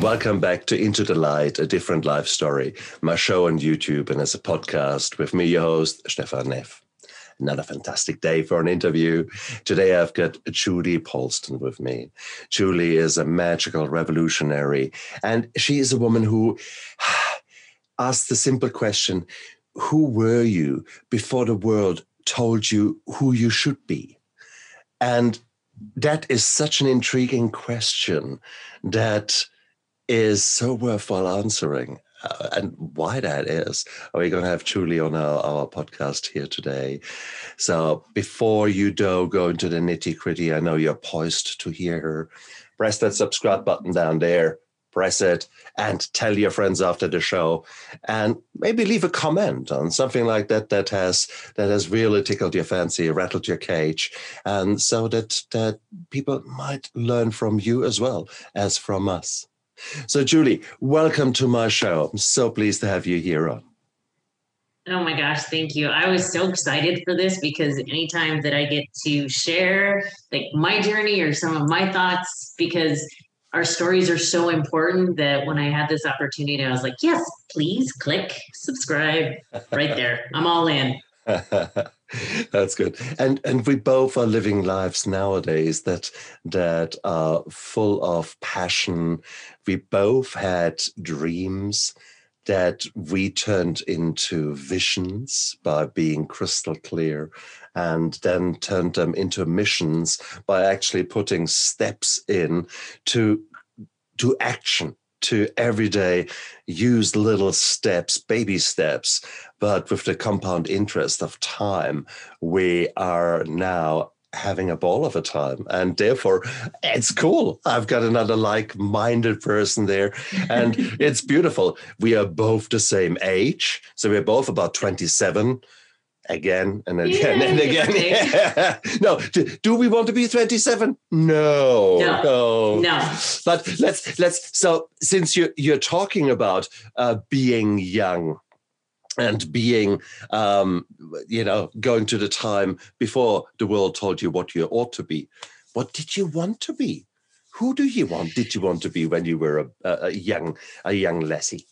Welcome back to Into the Light, a different life story, my show on YouTube and as a podcast with me, your host, Stefan Neff. Another fantastic day for an interview. Today I've got Julie Polston with me. Julie is a magical revolutionary, and she is a woman who asked the simple question Who were you before the world told you who you should be? And that is such an intriguing question that is so worthwhile answering. Uh, and why that is, are we going to have Julie on our, our podcast here today? So before you do go into the nitty gritty, I know you're poised to hear her. Press that subscribe button down there, press it, and tell your friends after the show, and maybe leave a comment on something like that that has that has really tickled your fancy, rattled your cage, and so that that people might learn from you as well as from us. So, Julie, welcome to my show. I'm so pleased to have you here on. Oh my gosh, thank you. I was so excited for this because anytime that I get to share like my journey or some of my thoughts, because our stories are so important that when I had this opportunity, I was like, yes, please click subscribe right there. I'm all in. That's good. And and we both are living lives nowadays that that are full of passion. We both had dreams that we turned into visions by being crystal clear and then turned them into missions by actually putting steps in to to action to every day use little steps, baby steps, but with the compound interest of time, we are now having a ball of a time. And therefore, it's cool. I've got another like minded person there. And it's beautiful. We are both the same age. So we're both about 27 again and again and again. Yeah. no, do, do, we want to be 27? No, no, no, no. But let's let's. So since you're you're talking about uh, being young and being, um, you know, going to the time before the world told you what you ought to be, what did you want to be? Who do you want? Did you want to be when you were a, a young a young lassie?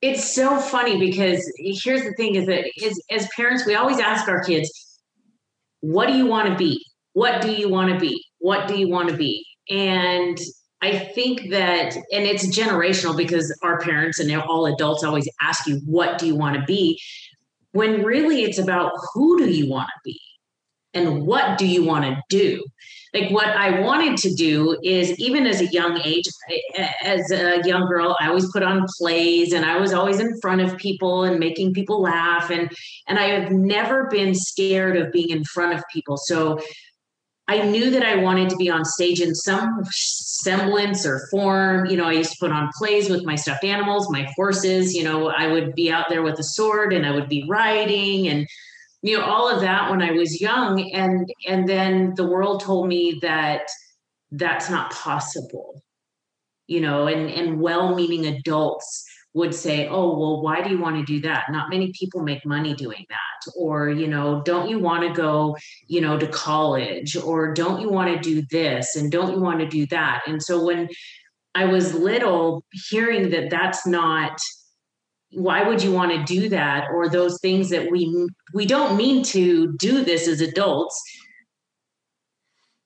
it's so funny because here's the thing is that as, as parents we always ask our kids what do you want to be what do you want to be what do you want to be and i think that and it's generational because our parents and all adults always ask you what do you want to be when really it's about who do you want to be and what do you want to do like what I wanted to do is even as a young age, as a young girl, I always put on plays and I was always in front of people and making people laugh. And and I have never been scared of being in front of people. So I knew that I wanted to be on stage in some semblance or form. You know, I used to put on plays with my stuffed animals, my horses. You know, I would be out there with a sword and I would be riding and you know all of that when i was young and and then the world told me that that's not possible you know and and well-meaning adults would say oh well why do you want to do that? Not many people make money doing that. Or you know don't you want to go you know to college? Or don't you want to do this? And don't you want to do that? And so when i was little hearing that that's not why would you want to do that? or those things that we we don't mean to do this as adults.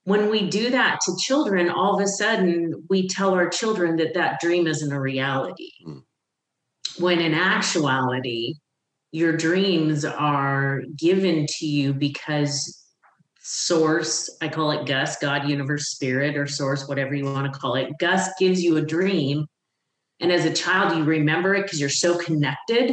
When we do that to children all of a sudden we tell our children that that dream isn't a reality. Mm. When in actuality your dreams are given to you because source i call it gus god universe spirit or source whatever you want to call it gus gives you a dream and as a child, you remember it because you're so connected.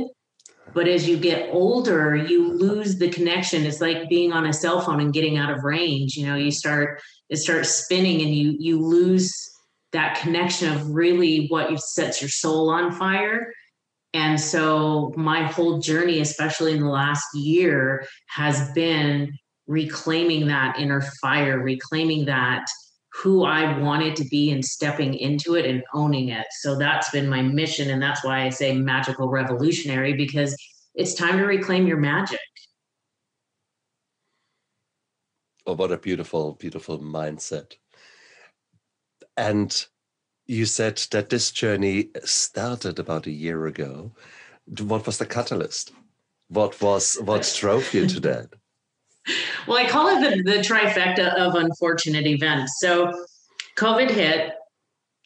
But as you get older, you lose the connection. It's like being on a cell phone and getting out of range. You know, you start it starts spinning and you you lose that connection of really what sets your soul on fire. And so my whole journey, especially in the last year, has been reclaiming that inner fire, reclaiming that who I wanted to be and stepping into it and owning it. So that's been my mission. And that's why I say magical revolutionary because it's time to reclaim your magic. Oh, what a beautiful, beautiful mindset. And you said that this journey started about a year ago. What was the catalyst? What was what drove you to that? Well, I call it the, the trifecta of unfortunate events. So, COVID hit.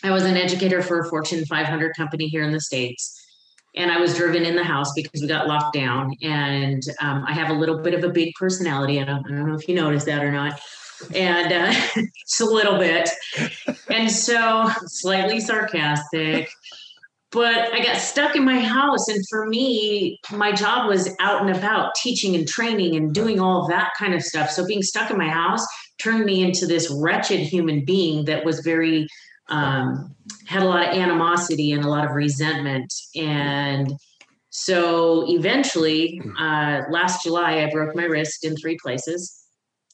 I was an educator for a Fortune 500 company here in the States. And I was driven in the house because we got locked down. And um, I have a little bit of a big personality. I don't, I don't know if you noticed that or not and uh, just a little bit. And so, slightly sarcastic. But I got stuck in my house. And for me, my job was out and about teaching and training and doing all that kind of stuff. So, being stuck in my house turned me into this wretched human being that was very, um, had a lot of animosity and a lot of resentment. And so, eventually, uh, last July, I broke my wrist in three places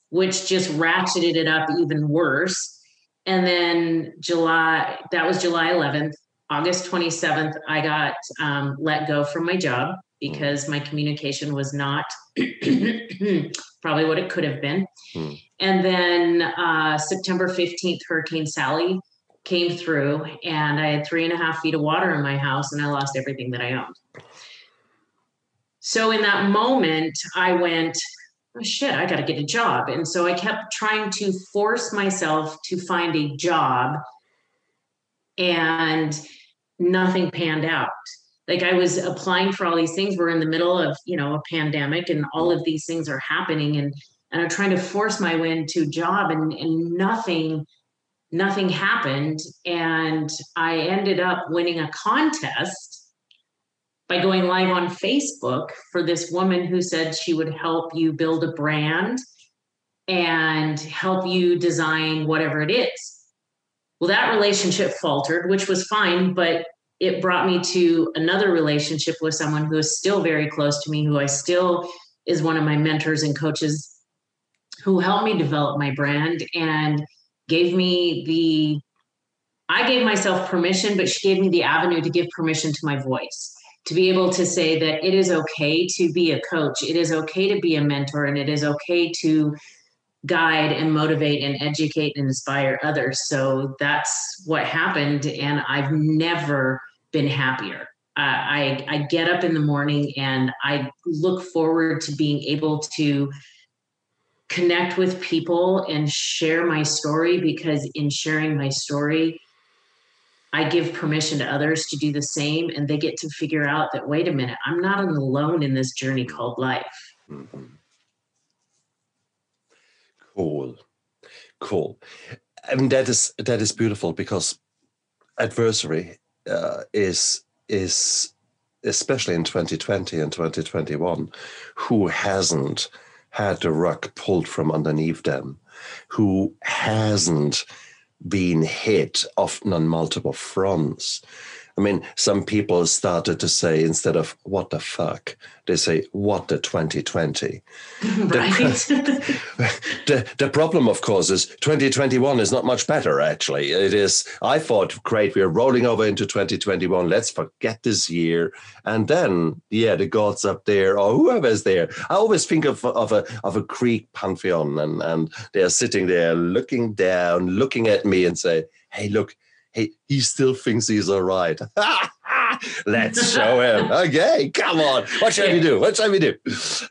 which just ratcheted it up even worse. And then July, that was July 11th. August 27th, I got um, let go from my job because my communication was not probably what it could have been. Hmm. And then uh, September 15th, Hurricane Sally came through, and I had three and a half feet of water in my house, and I lost everything that I owned. So in that moment, I went, Oh, shit, I got to get a job. And so I kept trying to force myself to find a job and nothing panned out. Like I was applying for all these things. We're in the middle of, you know, a pandemic and all of these things are happening. And and I'm trying to force my way into a job and, and nothing, nothing happened. And I ended up winning a contest by going live on Facebook for this woman who said she would help you build a brand and help you design whatever it is. Well, that relationship faltered, which was fine, but it brought me to another relationship with someone who is still very close to me, who I still is one of my mentors and coaches who helped me develop my brand and gave me the I gave myself permission, but she gave me the avenue to give permission to my voice to be able to say that it is okay to be a coach, it is okay to be a mentor, and it is okay to guide and motivate and educate and inspire others. So that's what happened. And I've never been happier. Uh, I, I get up in the morning and I look forward to being able to connect with people and share my story because in sharing my story, I give permission to others to do the same, and they get to figure out that wait a minute, I'm not alone in this journey called life. Mm-hmm. Cool, cool. I mean that is that is beautiful because adversary uh, is is especially in 2020 and 2021 who hasn't had the rug pulled from underneath them who hasn't being hit often on multiple fronts. I mean, some people started to say instead of what the fuck, they say what the 2020. Right. The, the, the, problem, of course, is 2021 is not much better, actually. It is, I thought, great, we're rolling over into 2021. Let's forget this year. And then, yeah, the gods up there or whoever's there. I always think of, of, a, of a Greek pantheon and, and they're sitting there looking down, looking at me and say, hey, look, hey, he still thinks he's all right. Let's show him. Okay, come on. What shall we do? What shall we do?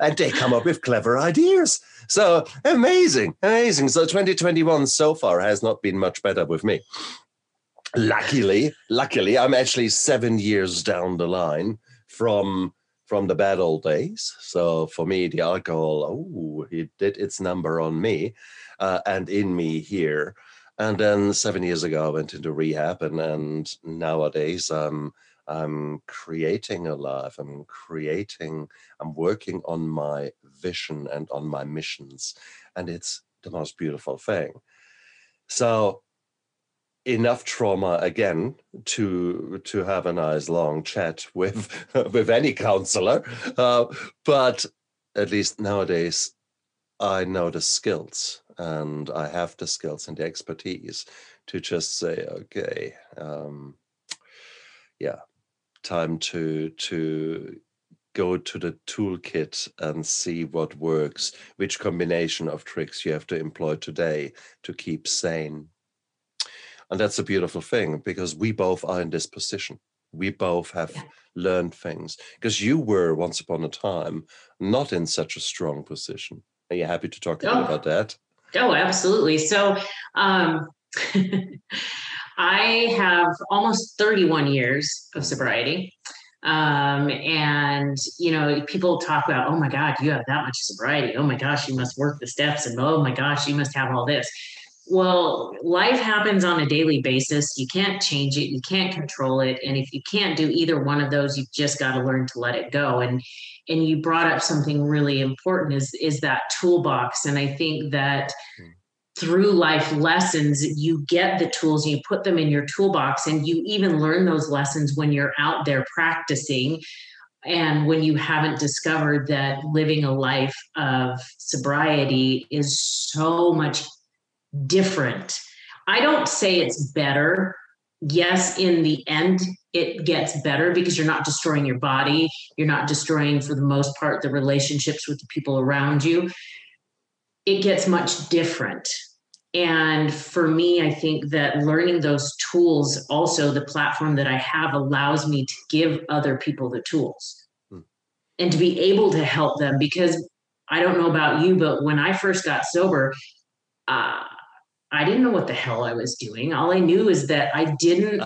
And they come up with clever ideas. So amazing, amazing. So 2021 so far has not been much better with me. Luckily, luckily, I'm actually seven years down the line from from the bad old days. So for me, the alcohol, oh, it did its number on me uh, and in me here. And then seven years ago, I went into rehab, and, and nowadays I'm I'm creating a life. I'm creating. I'm working on my vision and on my missions, and it's the most beautiful thing. So enough trauma again to to have a nice long chat with with any counselor uh, but at least nowadays i know the skills and I have the skills and the expertise to just say, okay, um, yeah, time to to go to the toolkit and see what works, which combination of tricks you have to employ today to keep sane. And that's a beautiful thing because we both are in this position. We both have yeah. learned things because you were once upon a time not in such a strong position. Are you happy to talk oh. about that? Oh, absolutely. So, um, I have almost 31 years of sobriety. Um, and you know, people talk about, oh my God, you have that much sobriety. Oh my gosh, you must work the steps, and oh my gosh, you must have all this. Well, life happens on a daily basis. You can't change it, you can't control it. And if you can't do either one of those, you've just got to learn to let it go. And and you brought up something really important is is that toolbox. And I think that mm through life lessons, you get the tools, you put them in your toolbox, and you even learn those lessons when you're out there practicing. And when you haven't discovered that living a life of sobriety is so much different. I don't say it's better. Yes, in the end, it gets better because you're not destroying your body. You're not destroying, for the most part, the relationships with the people around you. It gets much different and for me, I think that learning those tools, also the platform that I have, allows me to give other people the tools hmm. and to be able to help them. Because I don't know about you, but when I first got sober, uh, I didn't know what the hell I was doing. All I knew is that I didn't,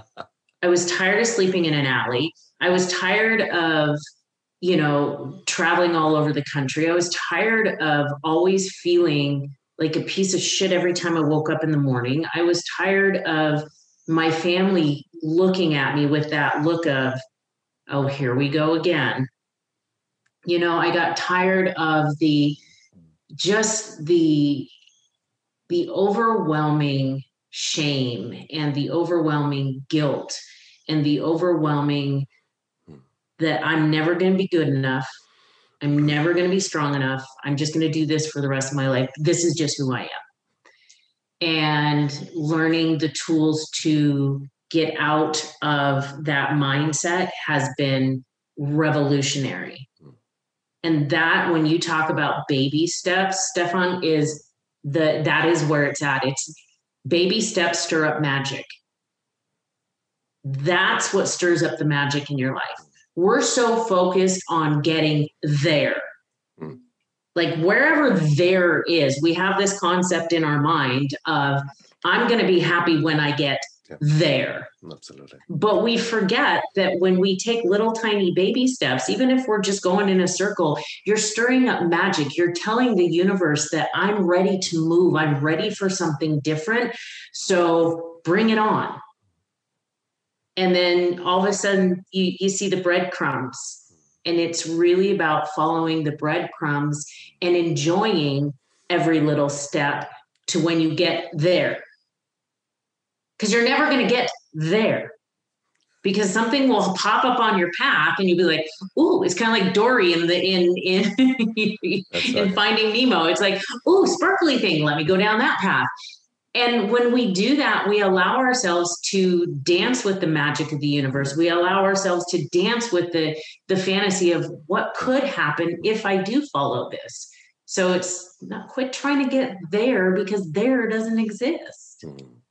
I was tired of sleeping in an alley. I was tired of, you know, traveling all over the country. I was tired of always feeling like a piece of shit every time I woke up in the morning. I was tired of my family looking at me with that look of, oh, here we go again. You know, I got tired of the just the the overwhelming shame and the overwhelming guilt and the overwhelming hmm. that I'm never going to be good enough. I'm never going to be strong enough. I'm just going to do this for the rest of my life. This is just who I am. And learning the tools to get out of that mindset has been revolutionary. Hmm. And that, when you talk about baby steps, Stefan, is the that is where it's at. It's baby steps stir up magic. That's what stirs up the magic in your life we're so focused on getting there. Mm. Like wherever there is, we have this concept in our mind of I'm going to be happy when I get yeah. there. Absolutely. But we forget that when we take little tiny baby steps, even if we're just going in a circle, you're stirring up magic. You're telling the universe that I'm ready to move. I'm ready for something different. So bring it on and then all of a sudden you, you see the breadcrumbs and it's really about following the breadcrumbs and enjoying every little step to when you get there because you're never going to get there because something will pop up on your path and you'll be like ooh it's kind of like dory in the in in in finding nemo it's like ooh sparkly thing let me go down that path and when we do that, we allow ourselves to dance with the magic of the universe. We allow ourselves to dance with the, the fantasy of what could happen if I do follow this. So it's not quit trying to get there because there doesn't exist. Mm.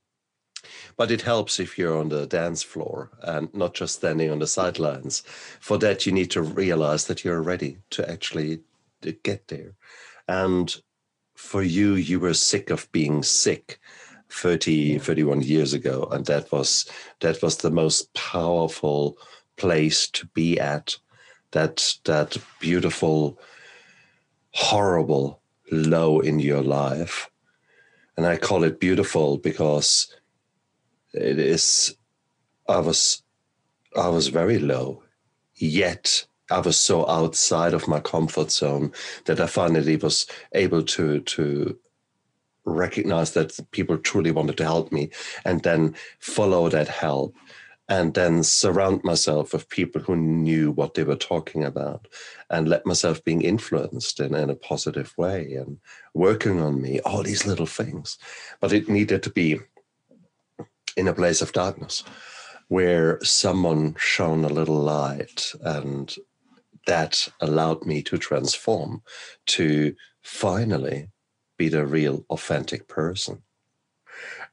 But it helps if you're on the dance floor and not just standing on the sidelines. For that, you need to realize that you're ready to actually get there. And for you, you were sick of being sick 30, 31 years ago. And that was that was the most powerful place to be at. That that beautiful, horrible low in your life. And I call it beautiful because it is I was I was very low, yet I was so outside of my comfort zone that I finally was able to to recognize that people truly wanted to help me and then follow that help and then surround myself with people who knew what they were talking about and let myself being influenced in, in a positive way and working on me all these little things. But it needed to be in a place of darkness where someone shone a little light and that allowed me to transform to finally be the real authentic person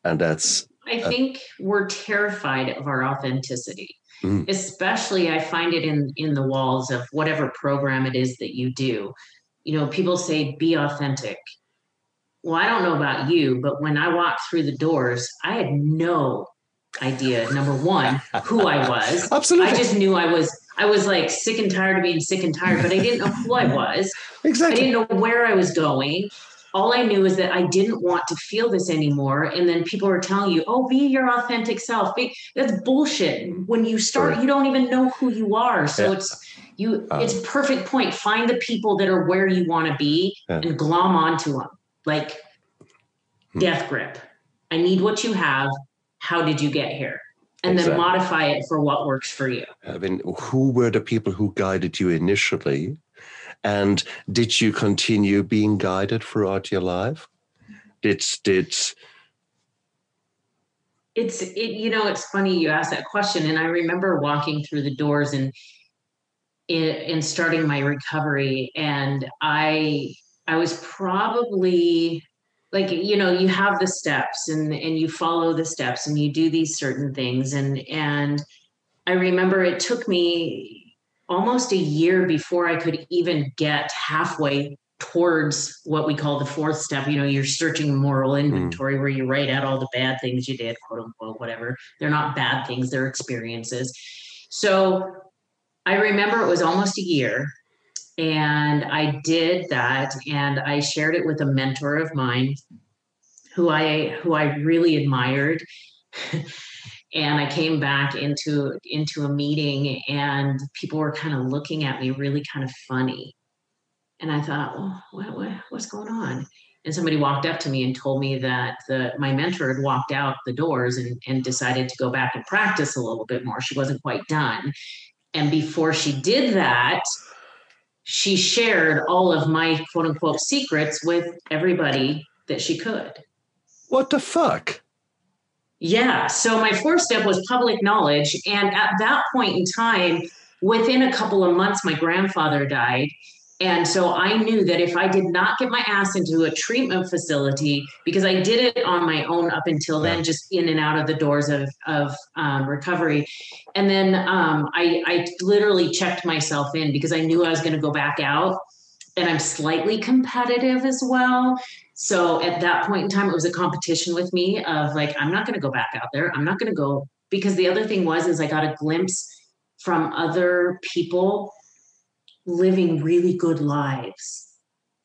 and that's I think we're terrified of our authenticity. Mm. Especially I find it in in the walls of whatever program it is that you do. You know, people say be authentic. Well, I don't know about you, but when I walked through the doors, I had no idea number one who i was. Absolutely. I just knew i was i was like sick and tired of being sick and tired but i didn't know who i was. Exactly. i didn't know where i was going. All i knew is that i didn't want to feel this anymore and then people were telling you oh be your authentic self. Be, that's bullshit. When you start you don't even know who you are. So yeah. it's you um, it's perfect point. Find the people that are where you want to be yeah. and glom onto them like hmm. death grip i need what you have how did you get here? And exactly. then modify it for what works for you. I mean, who were the people who guided you initially? And did you continue being guided throughout your life? Did did it's it you know it's funny you asked that question and i remember walking through the doors and in starting my recovery and i i was probably like you know you have the steps and and you follow the steps and you do these certain things and and i remember it took me almost a year before i could even get halfway towards what we call the fourth step you know you're searching moral hmm. inventory mm. where you write out all the bad things you did quote unquote whatever they're not bad things they're experiences so i remember it was almost a year and I did that and I shared it with a mentor of mine who I who I really admired. and I came back into into a meeting and people were kind of looking at me really kind of funny. And I thought, well, what, what, what's going on? And somebody walked up to me and told me that the my mentor had walked out the doors and, and decided to go back and practice a little bit more. She wasn't quite done. And before she did that, she shared all of my quote unquote secrets with everybody that she could. What the fuck? Yeah. So my fourth step was public knowledge. And at that point in time, within a couple of months, my grandfather died. And so I knew that if I did not get my ass into a treatment facility, because I did it on my own up until then, just in and out of the doors of, of um, recovery. And then um, I, I literally checked myself in because I knew I was going to go back out. And I'm slightly competitive as well. So at that point in time, it was a competition with me of like, I'm not going to go back out there. I'm not going to go because the other thing was, is I got a glimpse from other people living really good lives.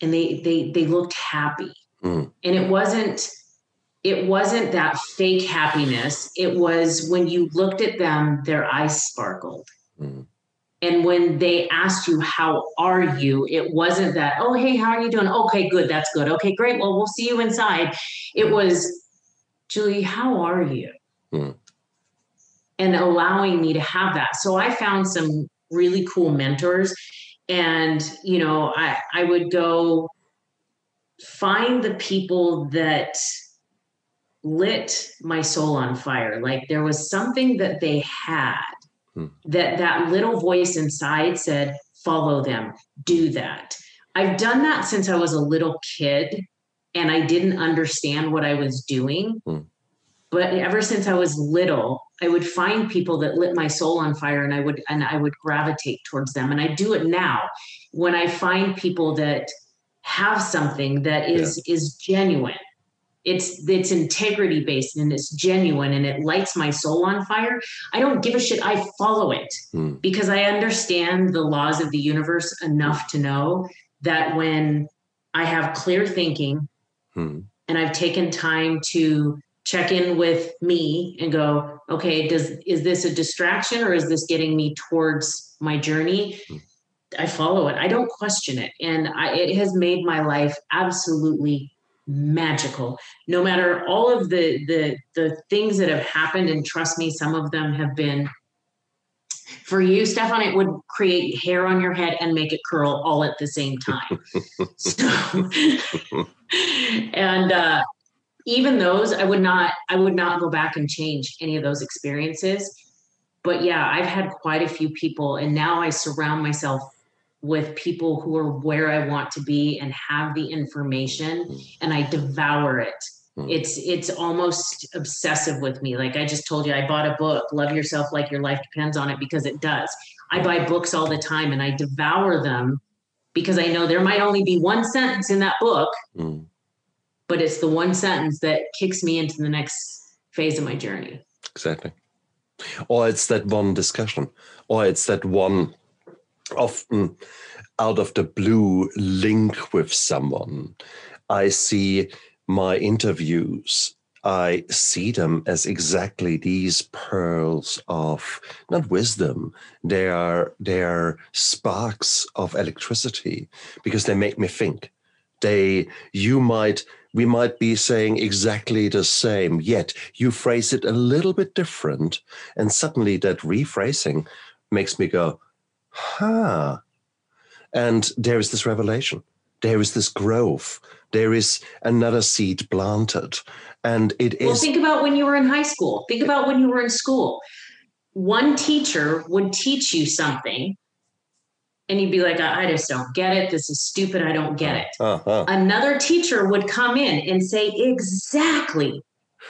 And they they they looked happy. Mm. and it wasn't it wasn't that fake happiness. It was when you looked at them their eyes sparkled. Mm. and when they asked you how are you? it wasn't that oh hey how are you doing? Okay good that's good. Okay great well we'll see you inside. It was julie how are you? Mm. and allowing me to have that. So i found some really cool mentors and you know i i would go find the people that lit my soul on fire like there was something that they had hmm. that that little voice inside said follow them do that i've done that since i was a little kid and i didn't understand what i was doing hmm. But ever since i was little I would find people that lit my soul on fire and I would and I would gravitate towards them and I do it now when I find people that have something that is yeah. is genuine it's it's integrity based and it's genuine and it lights my soul on fire i don't give a shit i follow it mm. because i understand the laws of the universe enough to know that when i have clear thinking mm. and i've taken time to check in with me and go okay does is this a distraction or is this getting me towards my journey? Hmm. i follow it. I don't question it. And I, it has made my life absolutely magical. No matter all of the the the things that have happened and trust me some of them have been for you stefan it would create hair on your head and make it curl all at the same time. So and uh even those i would not i would not go back and change any of those experiences but yeah i've had quite a few people and now i surround myself with people who are where i want to be and have the information and i devour it Mm. It's it's almost obsessive with me. Like I just told you, I bought a book, Love Yourself Like Your Life Depends on It, because it does. I buy books all the time and I devour them because I know there might only be one sentence in that book, mm. But it's the one sentence that kicks me into the next phase of my journey. Exactly. Or it's that one discussion, or it's that one often mm, out of the blue link with someone. I see my interviews I see them as exactly these pearls of not wisdom. They are they are sparks of electricity because they make me think. They you might we might be saying exactly the same, yet you phrase it a little bit different, and suddenly that rephrasing makes me go, huh. And there is this revelation. There is this growth. There is another seed planted and it is. Well, think about when you were in high school. Think about when you were in school. One teacher would teach you something, and you'd be like, I just don't get it. This is stupid. I don't get it. Uh-huh. Another teacher would come in and say exactly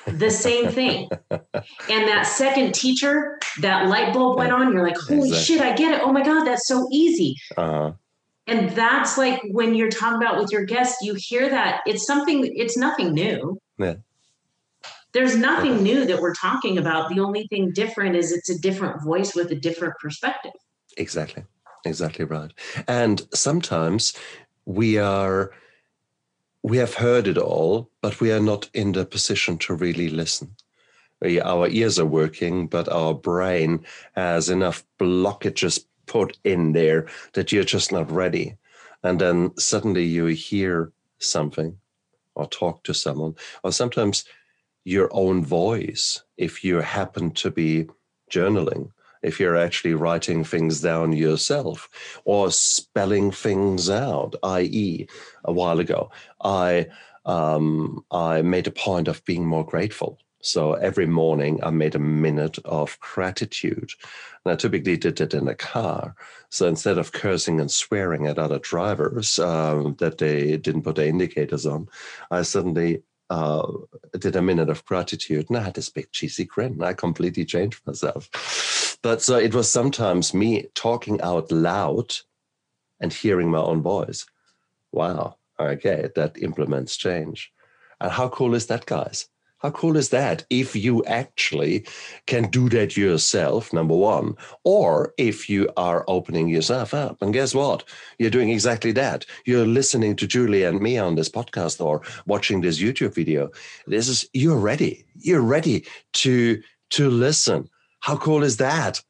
the same thing. and that second teacher, that light bulb went on. You're like, holy exactly. shit, I get it. Oh my God, that's so easy. Uh-huh. And that's like when you're talking about with your guests, you hear that it's something, it's nothing new. Yeah. There's nothing new that we're talking about. The only thing different is it's a different voice with a different perspective. Exactly. Exactly right. And sometimes we are we have heard it all, but we are not in the position to really listen. Our ears are working, but our brain has enough blockages put in there that you're just not ready. And then suddenly you hear something or talk to someone, or sometimes your own voice if you happen to be journaling, if you're actually writing things down yourself or spelling things out, i.e., a while ago, I um, I made a point of being more grateful. So every morning I made a minute of gratitude. And I typically did it in a car. So instead of cursing and swearing at other drivers um, that they didn't put the indicators on, I suddenly uh, did a minute of gratitude and I had this big cheesy grin. I completely changed myself. But so it was sometimes me talking out loud and hearing my own voice. Wow. Okay, that implements change. And how cool is that, guys? How cool is that if you actually can do that yourself, number one, or if you are opening yourself up? And guess what? You're doing exactly that. You're listening to Julie and me on this podcast or watching this YouTube video. This is, you're ready. You're ready to, to listen. How cool is that?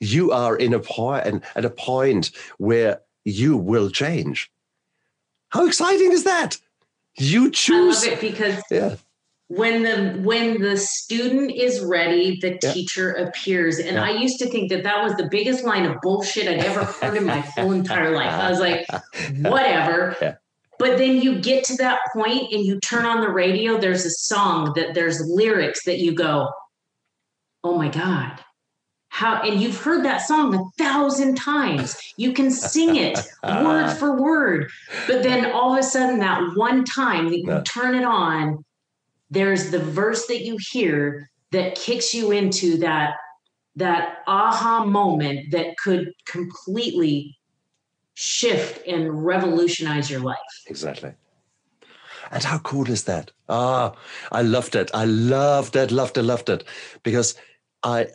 You are in a point at a point where you will change. How exciting is that? You choose. I love it because yeah when the when the student is ready the yeah. teacher appears and yeah. i used to think that that was the biggest line of bullshit i'd ever heard in my whole entire life i was like whatever but then you get to that point and you turn on the radio there's a song that there's lyrics that you go oh my god how and you've heard that song a thousand times you can sing it word for word but then all of a sudden that one time that you turn it on there's the verse that you hear that kicks you into that that aha moment that could completely shift and revolutionize your life. Exactly. And how cool is that? Ah, I loved it. I loved it, loved it, loved it. Because I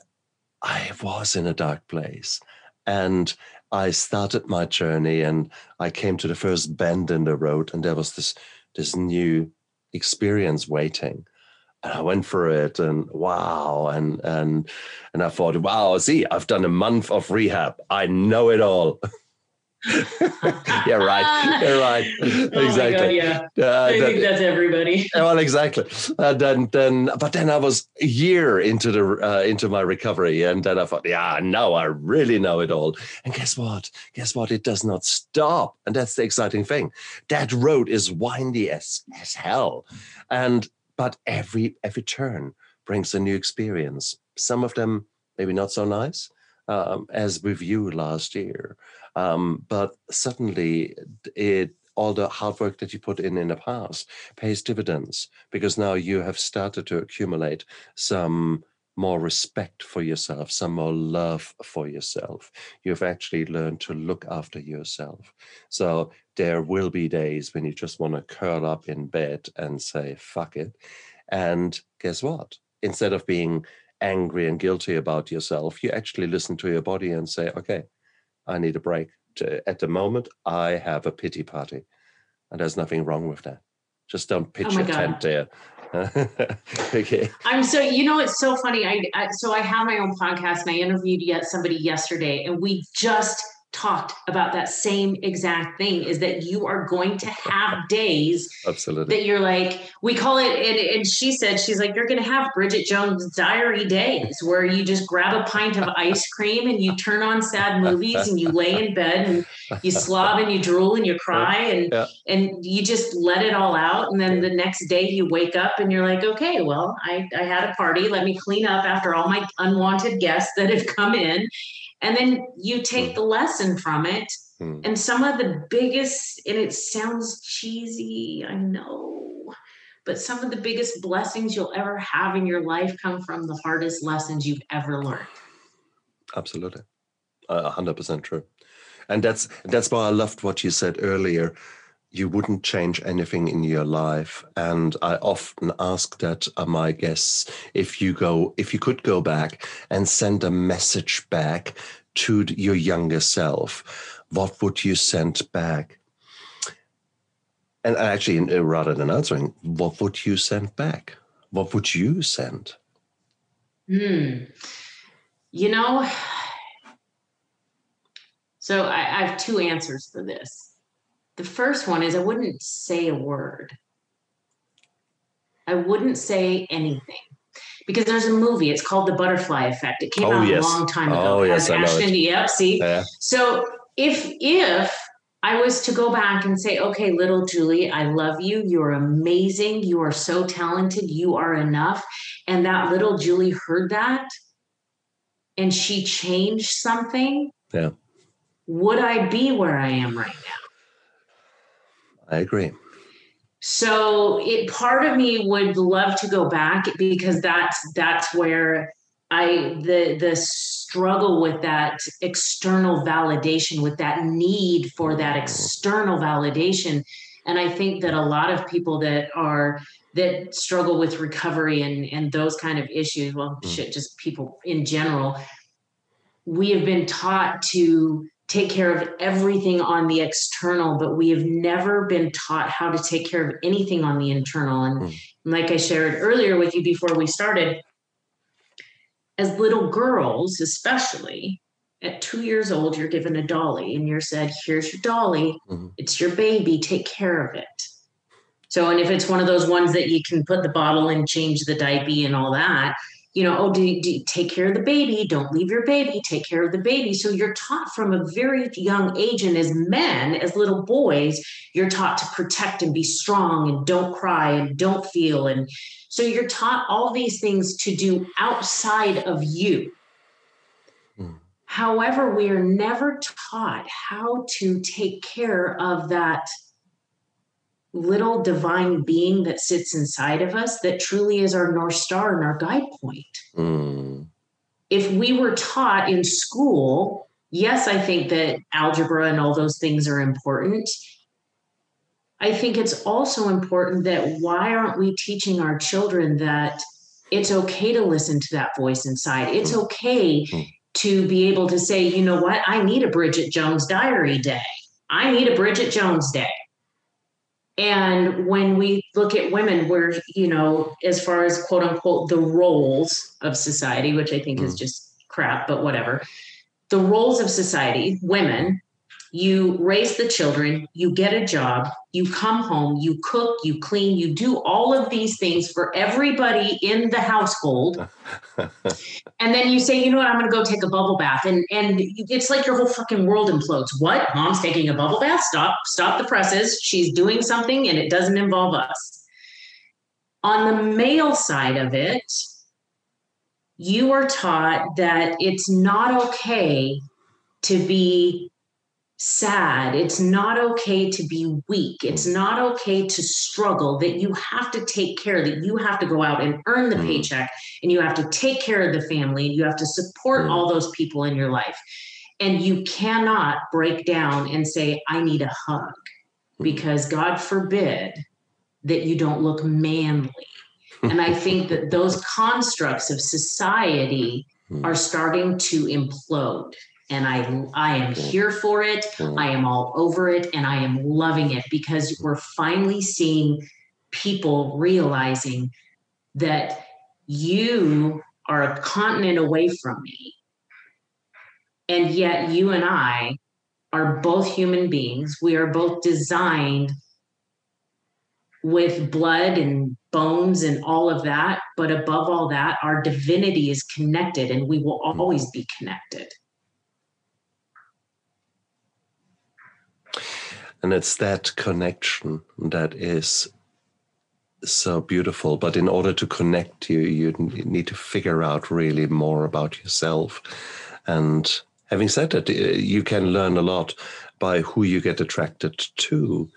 I was in a dark place. And I started my journey and I came to the first bend in the road and there was this this new experience waiting and I went for it and wow and and and I thought wow see I've done a month of rehab I know it all yeah right. You're right. oh exactly God, yeah. Uh, I think that's everybody. Well exactly. And then then but then I was a year into the uh, into my recovery and then I thought yeah now I really know it all. And guess what? Guess what? It does not stop. And that's the exciting thing. That road is windy as as hell. And but every every turn brings a new experience. Some of them maybe not so nice, um, as with you last year, um, but suddenly it all the hard work that you put in in the past pays dividends because now you have started to accumulate some more respect for yourself, some more love for yourself. You've actually learned to look after yourself. So there will be days when you just want to curl up in bed and say, fuck it. And guess what? Instead of being angry and guilty about yourself, you actually listen to your body and say, okay, I need a break. At the moment, I have a pity party. And there's nothing wrong with that. Just don't oh pitch oh your God. tent there okay. I'm so you know it's so funny. I, I so I have my own podcast and I interviewed yet somebody yesterday and we just talked about that same exact thing is that you are going to have days absolutely. that you're like we call it and, and she said she's like you're going to have bridget jones diary days where you just grab a pint of ice cream and you turn on sad movies and you lay in bed and you slob and you drool and you cry and yeah. and you just let it all out. And then the next day you wake up and you're like okay well i i had a party. Let me clean up after all my unwanted guests that have come in and then you take mm. the lesson from it mm. and some of the biggest and it sounds cheesy i know but some of the biggest blessings you'll ever have in your life come from the hardest lessons you've ever learned absolutely uh, 100% true and that's that's why i loved what you said earlier you wouldn't change anything in your life. And i often ask that of my guests if you go if you could go back and send a message back to your younger self what would you send back? And actually uh, rather than answering what would you send back? What would you send? Hmm. You know so I, I have two answers for this the first one is I wouldn't say a word. I wouldn't say anything because there's a movie. It's called The Butterfly Effect. It came oh, out yes. a long time ago. Oh yes, I know Ashton, Yep. See. Yeah. So if if I was to go back and say, okay, little Julie, I love you. You're amazing. You are so talented. You are enough. And that little Julie heard that and she changed something. Yeah. Would I be where I am right now? I agree. So it part of me would love to go back because that's that's where I the the struggle with that external validation, with that need for that mm. external validation. And I think that a lot of people that are that struggle with recovery and and those kind of issues, well, mm. shit, just people in general, we have been taught to take care of everything on the external, but we have never been taught how to take care of anything on the internal. And mm. like I shared earlier with you before we started, as little girls, especially at two years old, you're given a dolly and you're said, Here's your dolly, mm-hmm. it's your baby, take care of it. So, and if it's one of those ones that you can put the bottle and change the diaper and all that, you know, oh, do, do take care of the baby, don't leave your baby, take care of the baby. So you're taught from a very young age, and as men, as little boys, you're taught to protect and be strong and don't cry and don't feel. And so you're taught all these things to do outside of you. Hmm. However, we are never taught how to take care of that little divine being that sits inside of us that truly is our North Star and our guide point. Mm. If we were taught in school, yes, I think that algebra and all those things are important. I think it's also important that why aren't we teaching our children that it's okay to listen to that voice inside? It's mm. okay mm. to be able to say, you know what, I need a Bridget Jones diary day. I need a Bridget Jones day. And when we look at women, we're, you know, as far as quote unquote the roles of society, which I think mm. is just crap, but whatever. The roles of society, women you raise the children, you get a job, you come home, you cook, you clean, you do all of these things for everybody in the household. and then you say, you know what, I'm going to go take a bubble bath. And, and it's like your whole fucking world implodes. What? Mom's taking a bubble bath? Stop, stop the presses. She's doing something and it doesn't involve us. On the male side of it, you are taught that it's not okay to be sad. It's not okay to be weak. It's not okay to struggle, that you have to take care, that you have to go out and earn the mm. paycheck and you have to take care of the family and you have to support mm. all those people in your life. And you cannot break down and say, I need a hug, mm. because God forbid that you don't look manly. and I think that those constructs of society mm. are starting to implode and I I am here for it. I am all over it and I am loving it because we're finally seeing people realizing that you are a continent away from me. And yet you and I are both human beings. We are both designed with blood and bones and all of that. But above all that, our divinity is connected and we will mm-hmm. always be connected. And it's that connection that is so beautiful. But in order to connect you, you need to figure out really more about yourself. And having said that, uh, you can learn a lot by who you get attracted to.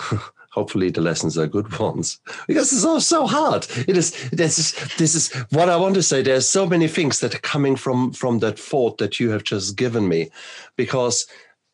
Hopefully, the lessons are good ones because it's all so hard. It is. This is. This is what I want to say. There's so many things that are coming from from that thought that you have just given me, because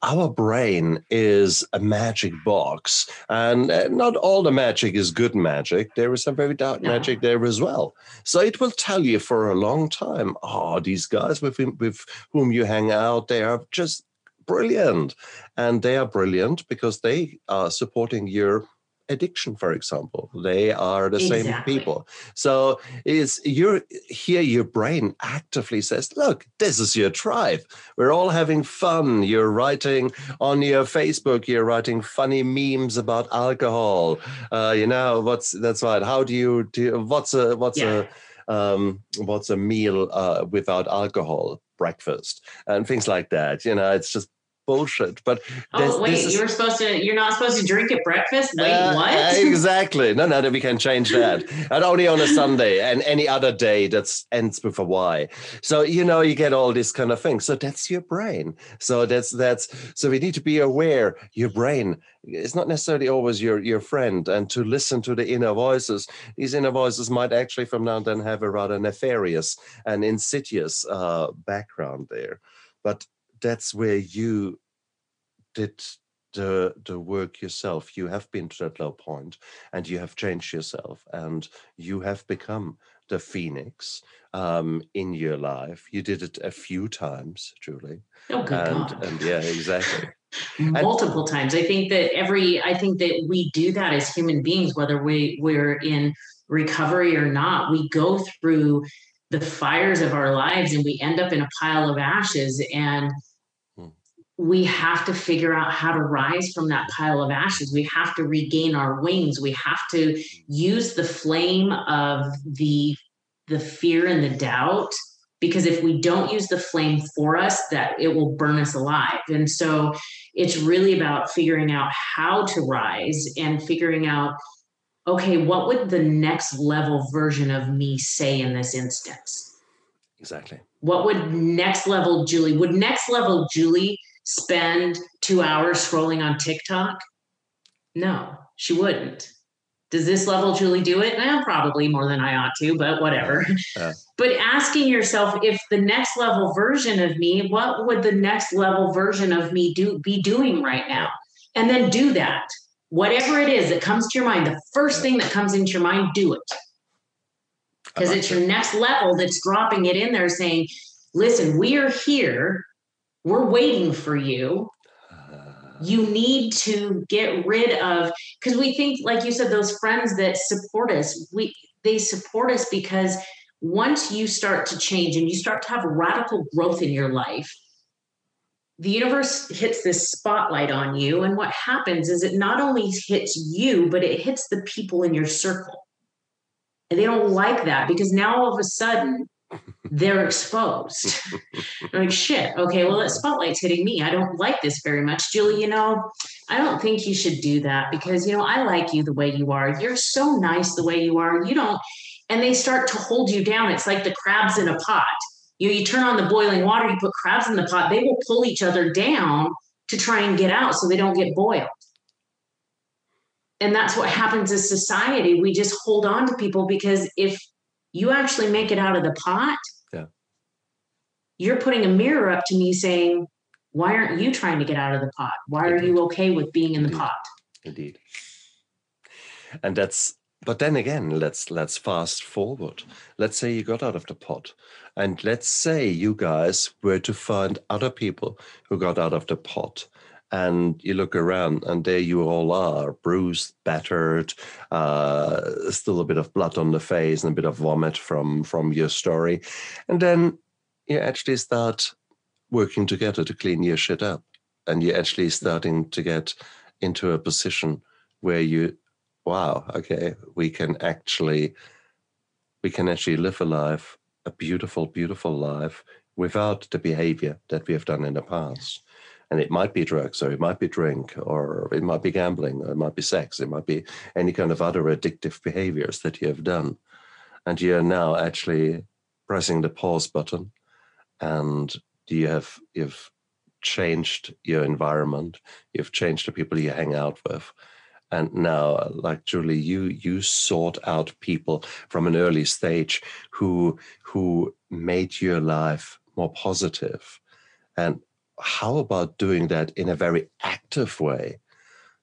our brain is a magic box, and uh, not all the magic is good magic. There is some very dark no. magic there as well. So it will tell you for a long time, oh, these guys with with whom you hang out, they are just brilliant, and they are brilliant because they are supporting your addiction for example. They are the exactly. same people. So it's you're here your brain actively says look this is your tribe. We're all having fun. You're writing on your facebook. You're writing funny memes about alcohol. Uh, you know what's that's right. How do you do what's a what's yeah. a um, what's a meal uh, without alcohol? Breakfast and things like that. You know it's just bullshit. But oh wait, is, you were supposed to. You're not supposed to drink at breakfast. Wait, uh, what? exactly. No, no, we can change that. and only on a Sunday and any other day that ends with a Y. So you know you get all this kind of thing. So that's your brain. So that's that's. So we need to be aware. Your brain is not necessarily always your your friend, and to listen to the inner voices. These inner voices might actually from now on, then have a rather nefarious and insidious uh, background there. But that's where you did the the work yourself. You have been to that low point and you have changed yourself and you have become the phoenix um, in your life. You did it a few times julie oh good and, God. and yeah exactly. Multiple and, times. I think that every i think that we do that as human beings whether we we're in recovery or not. We go through the fires of our lives and we end up in a pile of ashes and hmm. we have to figure out how to rise from that pile of ashes. We have to regain our wings. We have to use the flame of the the fear and the doubt because if we don't use the flame for us that it will burn us alive. And so it's really about figuring out how to rise and figuring out okay, what would the next level version of me say in this instance? Exactly. What would next level Julie would next level Julie spend two hours scrolling on TikTok? No, she wouldn't. Does this level Julie do it? Well, probably more than I ought to, but whatever. But asking yourself if the next level version of me, what would the next level version of me do be doing right now? And then do that. Whatever it is that comes to your mind, the first thing that comes into your mind, do it. Because it's your next level that's dropping it in there saying, listen, we are here. We're waiting for you. Uh-huh. You need to get rid of because we think like you said those friends that support us we they support us because once you start to change and you start to have radical growth in your life the universe hits this spotlight on you and what happens is it not only hits you but it hits the people in your circle and they don't like that because now all of a sudden they're exposed. like, shit, okay, well, that spotlight's hitting me. I don't like this very much. Julie, you know, I don't think you should do that because, you know, I like you the way you are. You're so nice the way you are. You don't, and they start to hold you down. It's like the crabs in a pot. You, you turn on the boiling water, you put crabs in the pot, they will pull each other down to try and get out so they don't get boiled. And that's what happens as society. We just hold on to people because if you actually make it out of the pot, yeah. you're putting a mirror up to me saying, Why aren't you trying to get out of the pot? Why are you okay with being in the Indeed. pot? Indeed. And that's but then again, let's let's fast forward. Let's say you got out of the pot, and let's say you guys were to find other people who got out of the pot, and you look around, and there you all are, bruised, battered, uh, still a bit of blood on the face, and a bit of vomit from from your story, and then you actually start working together to clean your shit up, and you're actually starting to get into a position where you wow, okay, we can actually we can actually live a life, a beautiful, beautiful life without the behavior that we have done in the past. And it might be drugs, or it might be drink, or it might be gambling, or it might be sex, it might be any kind of other addictive behaviors that you have done. And you're now actually pressing the pause button and you have you've changed your environment, you've changed the people you hang out with and now like julie you you sought out people from an early stage who who made your life more positive. And how about doing that in a very active way?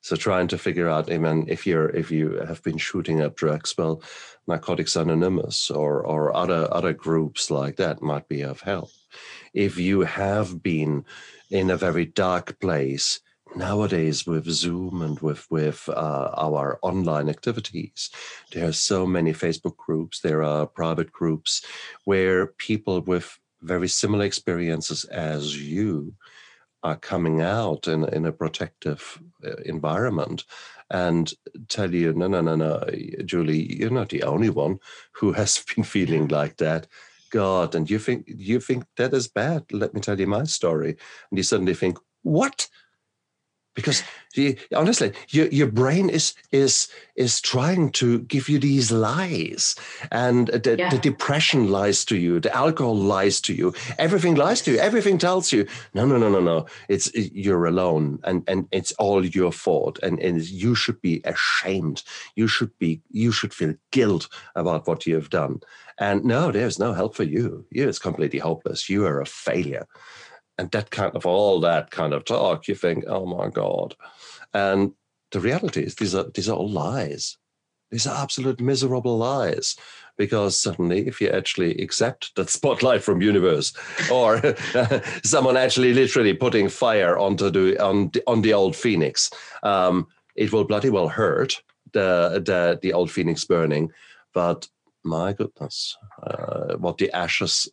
So trying to figure out mean, if you're if you have been shooting up drugs well narcotics anonymous or or other other groups like that might be of help. If you have been in a very dark place nowadays with zoom and with with uh, our online activities there are so many facebook groups there are private groups where people with very similar experiences as you are coming out in, in a protective uh, environment and tell you no no no no julie you're not the only one who has been feeling like that. God and you think you think that is bad? Let me tell you my story. And you suddenly think what because you, honestly your, your brain is is is trying to give you these lies. And the, yeah. the, depression lies to you the alcohol lies to you everything lies to you everything tells you no no no no no. It's you're alone and and it's all your fault. And, and you should be ashamed. You should be you should feel guilt about what you have done. And no there's no help for you. You it's completely hopeless. You are a failure and that kind of all that kind of talk, you think, oh my God. And the reality is these are these are all lies. These are absolute miserable lies. Because suddenly, if you actually accept that spotlight from universe, or someone actually literally putting fire onto the on the, on the old phoenix, um, it will bloody well hurt the the the old phoenix burning. But my goodness, uh, what the ashes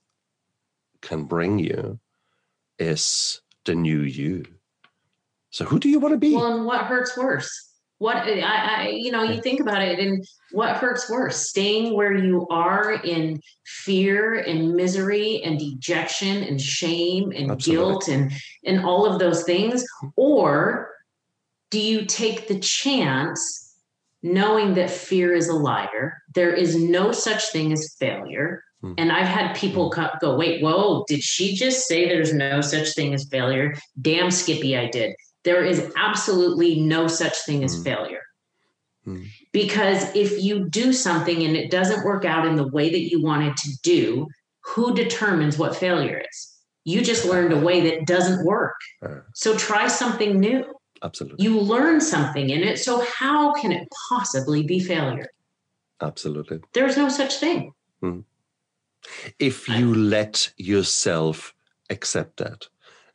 can bring you is the new you. So who do you want to be? Well, and what hurts worse? What I, I, you know, you think about it, and what hurts worse? Staying where you are in fear and misery and dejection and shame and Absolutely. guilt and and all of those things, or do you take the chance, knowing that fear is a liar? There is no such thing as failure. Hmm. And I've had people hmm. go, wait, whoa, did she just say there's no such thing as failure? Damn, Skippy, I did. There is absolutely no such thing as mm. failure. Because if you do something and it doesn't work out in the way that you wanted to do, who determines what failure is? You just learned a way that doesn't work. So try something new. Absolutely. You learn something in it. So how can it possibly be failure? Absolutely. There's no such thing. Mm if you let yourself accept that.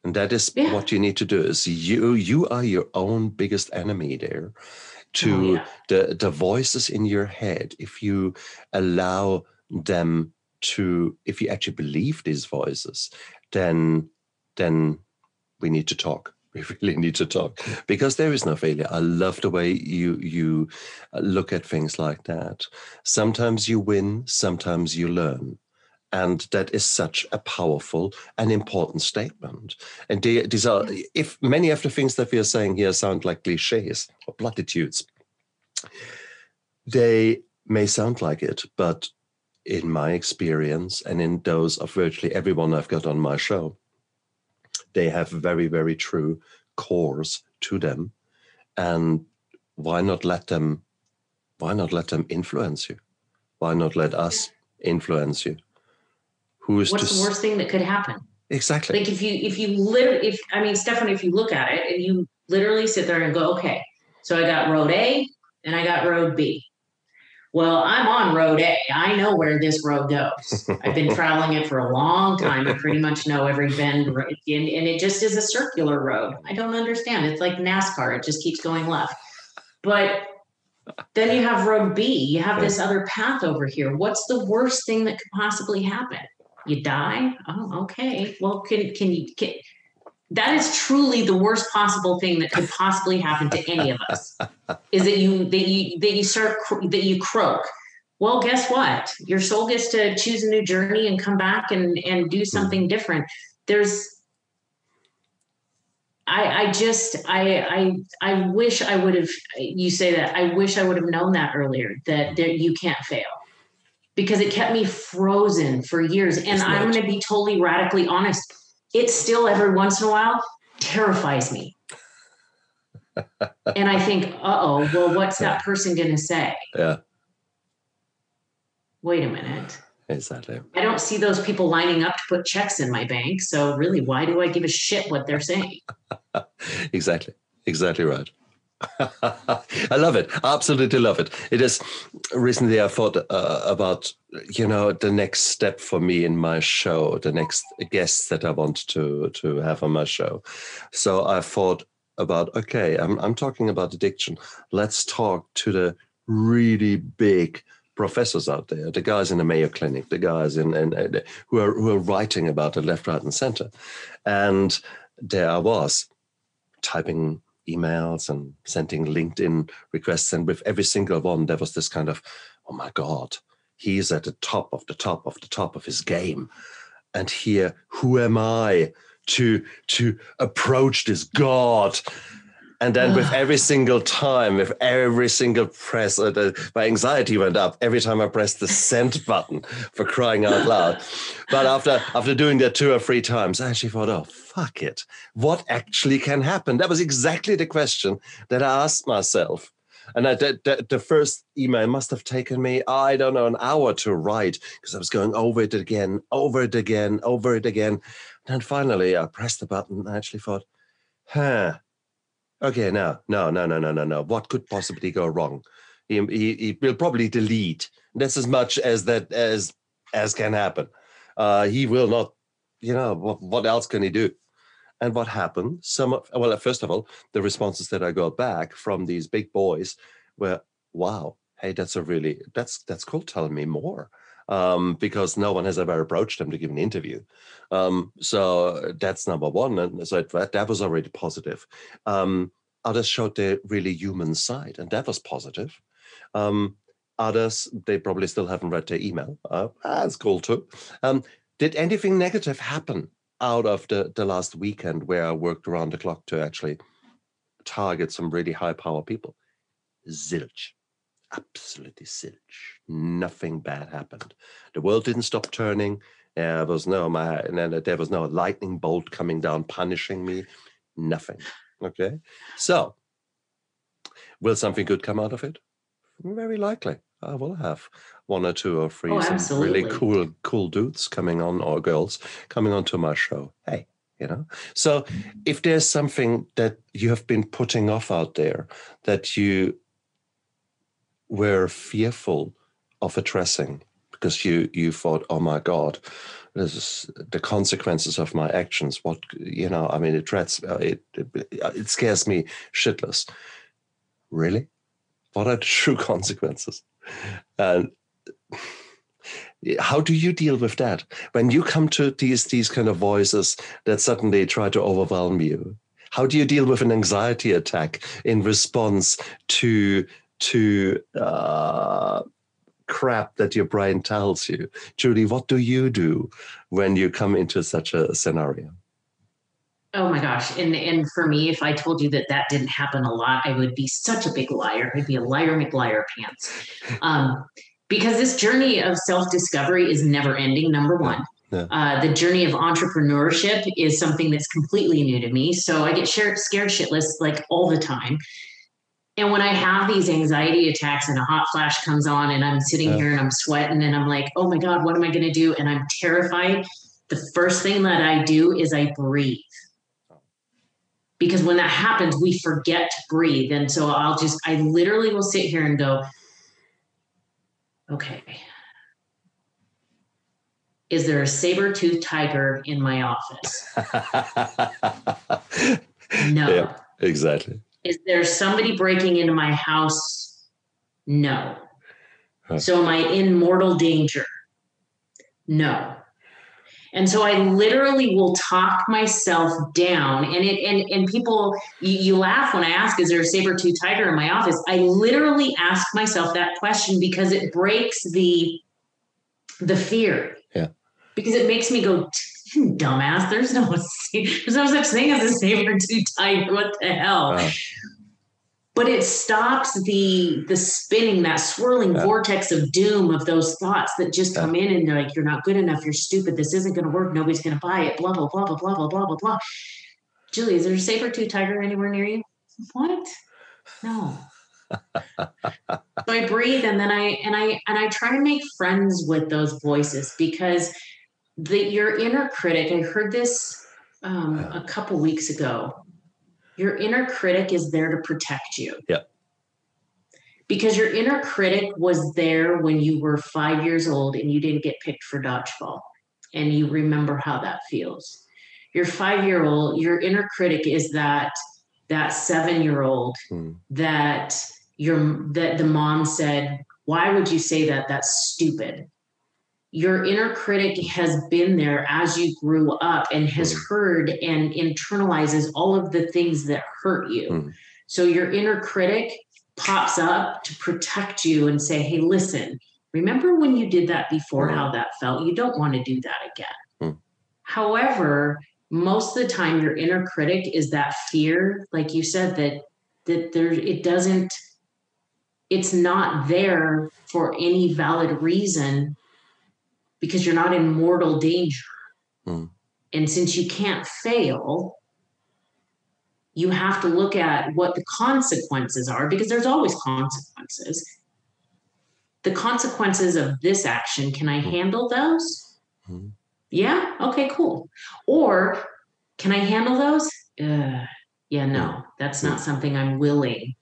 And that is yeah. what you need to do is you you are your own biggest enemy there to oh, yeah. the the voices in your head. If you allow them to if you actually believe these voices then then we need to talk. We really need to talk. Because there is no failure. I love the way you you uh, look at things like that. Sometimes you win sometimes you learn and that is such a powerful and important statement. And these are, if many of the things that we are saying here sound like cliches or platitudes, they may sound like it, but in my experience and in those of virtually everyone I've got on my show, they have very, very true cores to them. And why not let them why not let them influence you? Why not let us influence you who is what's the worst thing that could happen exactly like if you if you literally if i mean stephanie if you look at it and you literally sit there and go okay so i got road a and i got road b well, I'm on road A. I know where this road goes. I've been traveling it for a long time. I pretty much know every bend, and, and it just is a circular road. I don't understand. It's like NASCAR, it just keeps going left. But then you have road B, you have this other path over here. What's the worst thing that could possibly happen? You die? Oh, okay. Well, can can you can, that is truly the worst possible thing that could possibly happen to any of us is that you that you that you start that you croak well guess what your soul gets to choose a new journey and come back and and do hmm. something different there's I, I just I I I wish I would have you say that I wish I would have known that earlier that that you can't fail because it kept me frozen for years and I'm going to be totally radically honest it still every once in a while terrifies me. and I think, uh oh, well, what's that person going to say? Yeah. Wait a minute. Exactly. I don't see those people lining up to put checks in my bank. So, really, why do I give a shit what they're saying? exactly. Exactly right. I love it. Absolutely love it. It is recently I thought uh, about you know the next step for me in my show, the next guests that I want to to have on my show. So I thought about okay, I'm I'm talking about addiction. Let's talk to the really big professors out there, the guys in the Mayo Clinic, the guys in, in uh, who are who are writing about it left, right, and center. And there I was typing emails and sending LinkedIn requests. And with every single one, there was this kind of, oh my God, he's at the top of the top of the top of his game. And here, who am I to to approach this God? And then with every single time, with every single press, uh, the, my anxiety went up every time I pressed the send button for crying out loud. But after after doing that two or three times, I actually thought, oh fuck it, what actually can happen? That was exactly the question that I asked myself. And I, the, the, the first email must have taken me, I don't know, an hour to write because I was going over it again, over it again, over it again. And then finally, I pressed the button and I actually thought, huh, okay, no, no, no, no, no, no, no. What could possibly go wrong? He, he, he will probably delete. That's as much as that as as can happen. Uh, he will not, you know, what, what else can he do? And what happened? Some of, well, first of all, the responses that I got back from these big boys were, "Wow, hey, that's a really that's that's cool. Tell me more." Um, because no one has ever approached them to give an interview. Um, so that's number one. And so that, that was already positive. Um, others showed their really human side, and that was positive. Um, others, they probably still haven't read their email. Uh, that's cool too. Um, did anything negative happen out of the, the last weekend where I worked around the clock to actually target some really high power people? Zilch absolutely zilch. Nothing bad happened. The world didn't stop turning. There was no my, and there was no lightning bolt coming down punishing me. Nothing. Okay. So, will something good come out of it? Very likely. I will have one or two or three oh, really cool, cool dudes coming on or girls coming onto my show. Hey, you know. So, if there's something that you have been putting off out there that you were fearful of addressing because you you thought, oh my God, this is the consequences of my actions. What you know, I mean, it dreads uh, it, it scares me shitless. Really, what are the true consequences? And how do you deal with that when you come to these these kind of voices that suddenly try to overwhelm you? How do you deal with an anxiety attack in response to to uh, crap that your brain tells you. Julie, what do you do when you come into such a scenario? Oh my gosh. And and for me, if I told you that that didn't happen a lot, I would be such a big liar. I'd be a liar McLiar pants. Um, because this journey of self discovery is never ending, number one. Yeah. Uh, the journey of entrepreneurship is something that's completely new to me. So I get scared, scared shitless like all the time. And when I have these anxiety attacks and a hot flash comes on and I'm sitting yeah. here and I'm sweating and I'm like, oh my God, what am I going to do? And I'm terrified. The first thing that I do is I breathe. Oh. Because when that happens, we forget to breathe. And so I'll just, I literally will sit here and go, okay, is there a saber-toothed tiger in my office? no. Yeah, exactly. Is there somebody breaking into my house? No. Huh. So am I in mortal danger? No. And so I literally will talk myself down. And it and and people you, you laugh when I ask, is there a saber-tooth tiger in my office? I literally ask myself that question because it breaks the the fear. Yeah. Because it makes me go, dumbass. There's no there's no such thing as a saber tooth tiger. What the hell? Wow. But it stops the the spinning, that swirling yeah. vortex of doom of those thoughts that just come in and they're like, you're not good enough, you're stupid, this isn't gonna work, nobody's gonna buy it, blah, blah, blah, blah, blah, blah, blah, blah, blah. Julie, is there a saber tooth tiger anywhere near you? What? No. so I breathe and then I and I and I try to make friends with those voices because the your inner critic, I heard this um, a couple weeks ago. Your inner critic is there to protect you. Yeah. Because your inner critic was there when you were five years old and you didn't get picked for dodgeball. And you remember how that feels. Your five year old, your inner critic is that that seven year old hmm. that your that the mom said, why would you say that? That's stupid your inner critic has been there as you grew up and has mm. heard and internalizes all of the things that hurt you. Mm. So your inner critic pops up to protect you and say, hey, listen, remember when you did that before, mm. how that felt? You don't want to do that again. Mm. However, most of the time your inner critic is that fear, like you said, that that there it doesn't it's not there for any valid reason because you're not in mortal danger. Mm. And since you can't fail, you have to look at what the consequences are because there's always consequences. The consequences of this action, can I mm. handle those? Mm. Yeah, okay, cool. Or can I handle those? Uh, yeah, no, hmm. that's not hmm. something I'm willing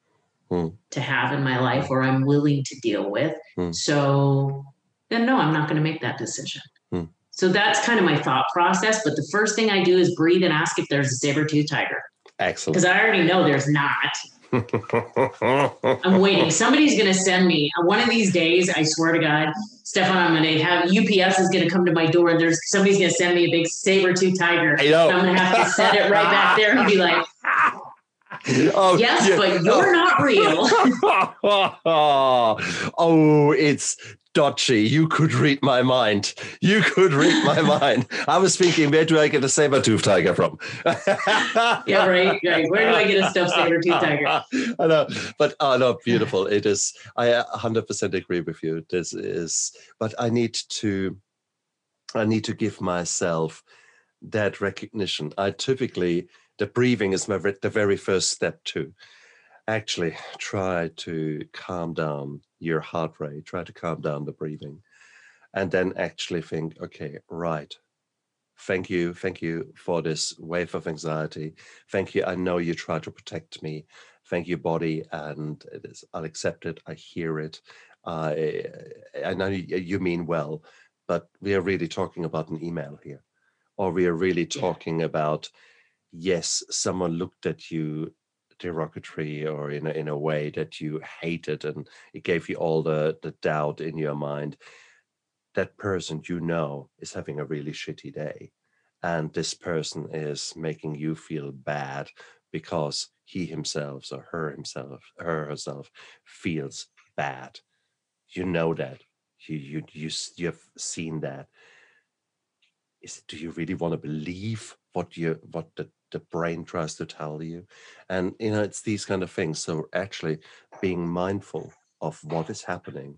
hmm. to have in my life or I'm willing to deal with. So then no, I'm not going to make that decision. Hmm. So that's kind of my thought process. But the first thing I do is breathe and ask if there's a saber tooth tiger. Excellent. Because I already know there's not. I'm waiting. Somebody's going to send me uh, one of these days. I swear to God, Stefan, I'm going to have UPS is going to come to my door and there's somebody's going to send me a big saber tooth tiger. I know. I'm going to have to set it right back there and be like, Oh, yes, yeah. but you're not real. oh, it's dodgy. You could read my mind. You could read my mind. I was thinking, where do I get a saber tooth tiger from? yeah, right, right. Where do I get a stuffed saber tooth tiger? I know, but oh no, beautiful. It is. I uh, 100% agree with you. This is, but I need to, I need to give myself that recognition. I typically the breathing is my, the very first step too actually try to calm down your heart rate, try to calm down the breathing, and then actually think, okay, right. Thank you. Thank you for this wave of anxiety. Thank you. I know you try to protect me. Thank you, body. And it is, I'll accept it. I hear it. I, I know you mean well, but we are really talking about an email here. Or we are really talking yeah. about, yes, someone looked at you derogatory or in a, in a way that you hated and it gave you all the, the doubt in your mind, that person you know is having a really shitty day. And this person is making you feel bad because he himself or her himself, her herself feels bad. You know that. You you you you've seen that. Is do you really want to believe what you what the the brain tries to tell you. And you know it's these kind of things. So actually being mindful of what is happening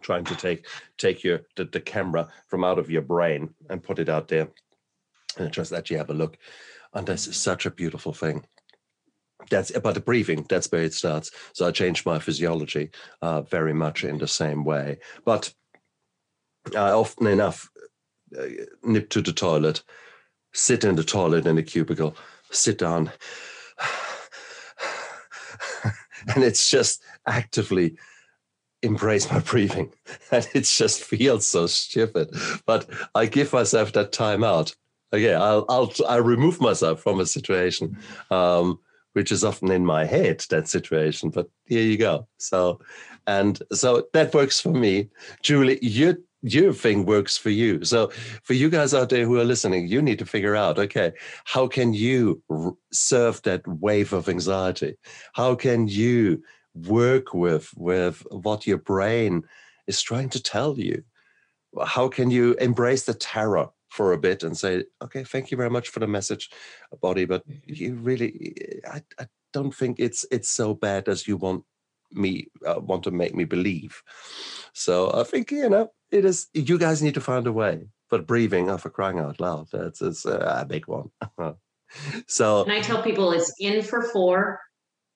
trying to take take your the, the camera from out of your brain and put it out there and just actually have a look. And this is such a beautiful thing. That's about the breathing that's where it starts. So i changed my physiology uh, very much in the same way. But i often enough uh, nip to the toilet sit in the toilet in a cubicle sit down. And it's just actively embrace my breathing. And it just feels so stupid. But i give myself that time out. Okay i'll i'll i remove myself from a situation um, which is often in my head that situation. But here you go. So and so that works for me. Julie your your thing works for you. So for you guys out there who are listening you need to figure out okay how can you r- serve that wave of anxiety? How can you work with with what your brain is trying to tell you? How can you embrace the terror for a bit and say okay thank you very much for the message body but mm-hmm. you really i, I don't think it's it's so bad as you want me uh, want to make me believe so i think you know it is you guys need to find a way but breathing oh, for crying out loud that's, that's a big one so and i tell people it's in for four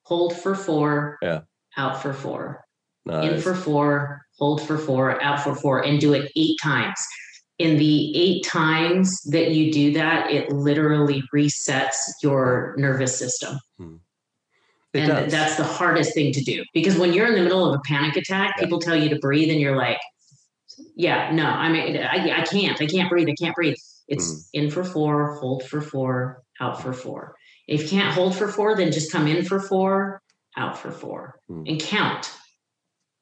hold for four yeah out for four. Nice. In for four, hold for four, out for four, and do it eight times. In the eight times that you do that, it literally resets your nervous system. Hmm. And does. that's the hardest thing to do because when you're in the middle of a panic attack, yeah. people tell you to breathe, and you're like, "Yeah, no, I mean, I, I can't, I can't breathe, I can't breathe." It's hmm. in for four, hold for four, out for four. If you can't hold for four, then just come in for four, out for four mm. and count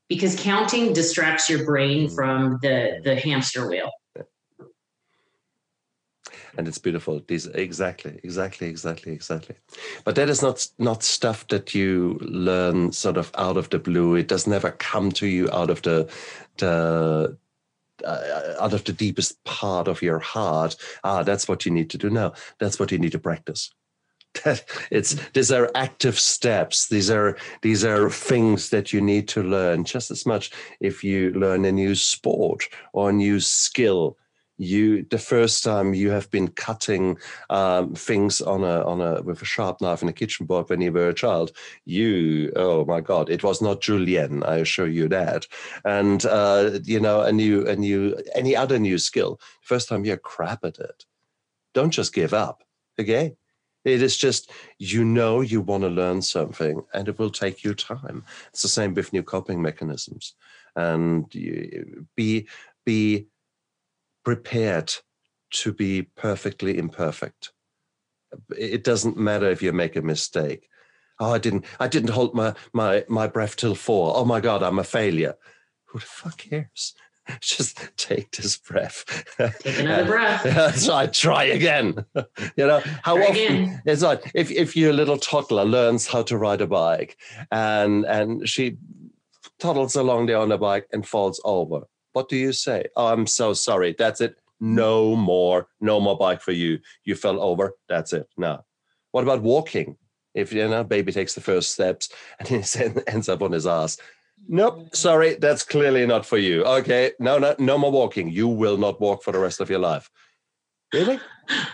because counting distracts your brain mm. from the the hamster wheel and it's beautiful. These exactly exactly exactly exactly. But that is not not stuff that you learn sort of out of the blue. It does never come to you out of the the uh, out of the deepest part of your heart. Ah that's what you need to do now. That's what you need to practice. That it's these are active steps. These are these are things that you need to learn just as much if you learn a new sport or a new skill you the first time you have been cutting um, things on a on a with a sharp knife in a kitchen board when you were a child you oh my god it was not julienne i assure you that and uh, you know a new a new any other new skill first time you're crap at it don't just give up okay it is just, you know, you want to learn something and it will take you time. It's the same with new coping mechanisms. And be, be prepared to be perfectly imperfect. It doesn't matter if you make a mistake. Oh, I didn't, I didn't hold my, my, my breath till four. Oh my God, I'm a failure. Who the fuck cares? just take this breath. Take another breath. so I try again. you know, how try often again. it's like if, if your little toddler learns how to ride a bike and and she toddles along there on the bike and falls over. What do you say? Oh, I'm so sorry. That's it. No more, no more bike for you. You fell over. That's it. No. What about walking? If you know, baby takes the first steps and he ends up on his ass Nope, sorry, that's clearly not for you. Okay, no, no, no more walking. You will not walk for the rest of your life. Really?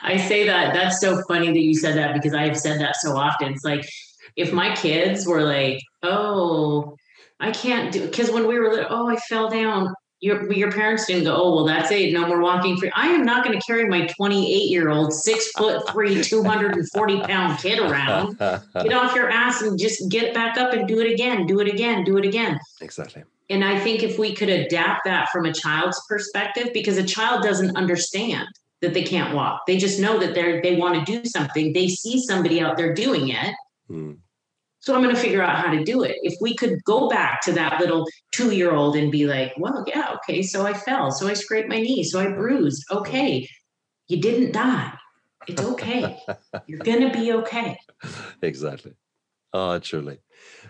I say that. That's so funny that you said that because I have said that so often. It's like if my kids were like, "Oh, I can't do," because when we were little, "Oh, I fell down," your your parents didn't go, oh well, that's it, no more walking free. I am not going to carry my 28 year old, six foot three, 240 pound kid around. Get off your ass and just get back up and do it again, do it again, do it again. Exactly. And I think if we could adapt that from a child's perspective, because a child doesn't understand that they can't walk, they just know that they're they want to do something. They see somebody out there doing it. Mm so I'm going to figure out how to do it. If we could go back to that little two year old and be like, well, yeah, okay, so I fell, so I scraped my knee, so I bruised. Okay, you didn't die. It's okay. You're going to be okay. Exactly. Oh, truly.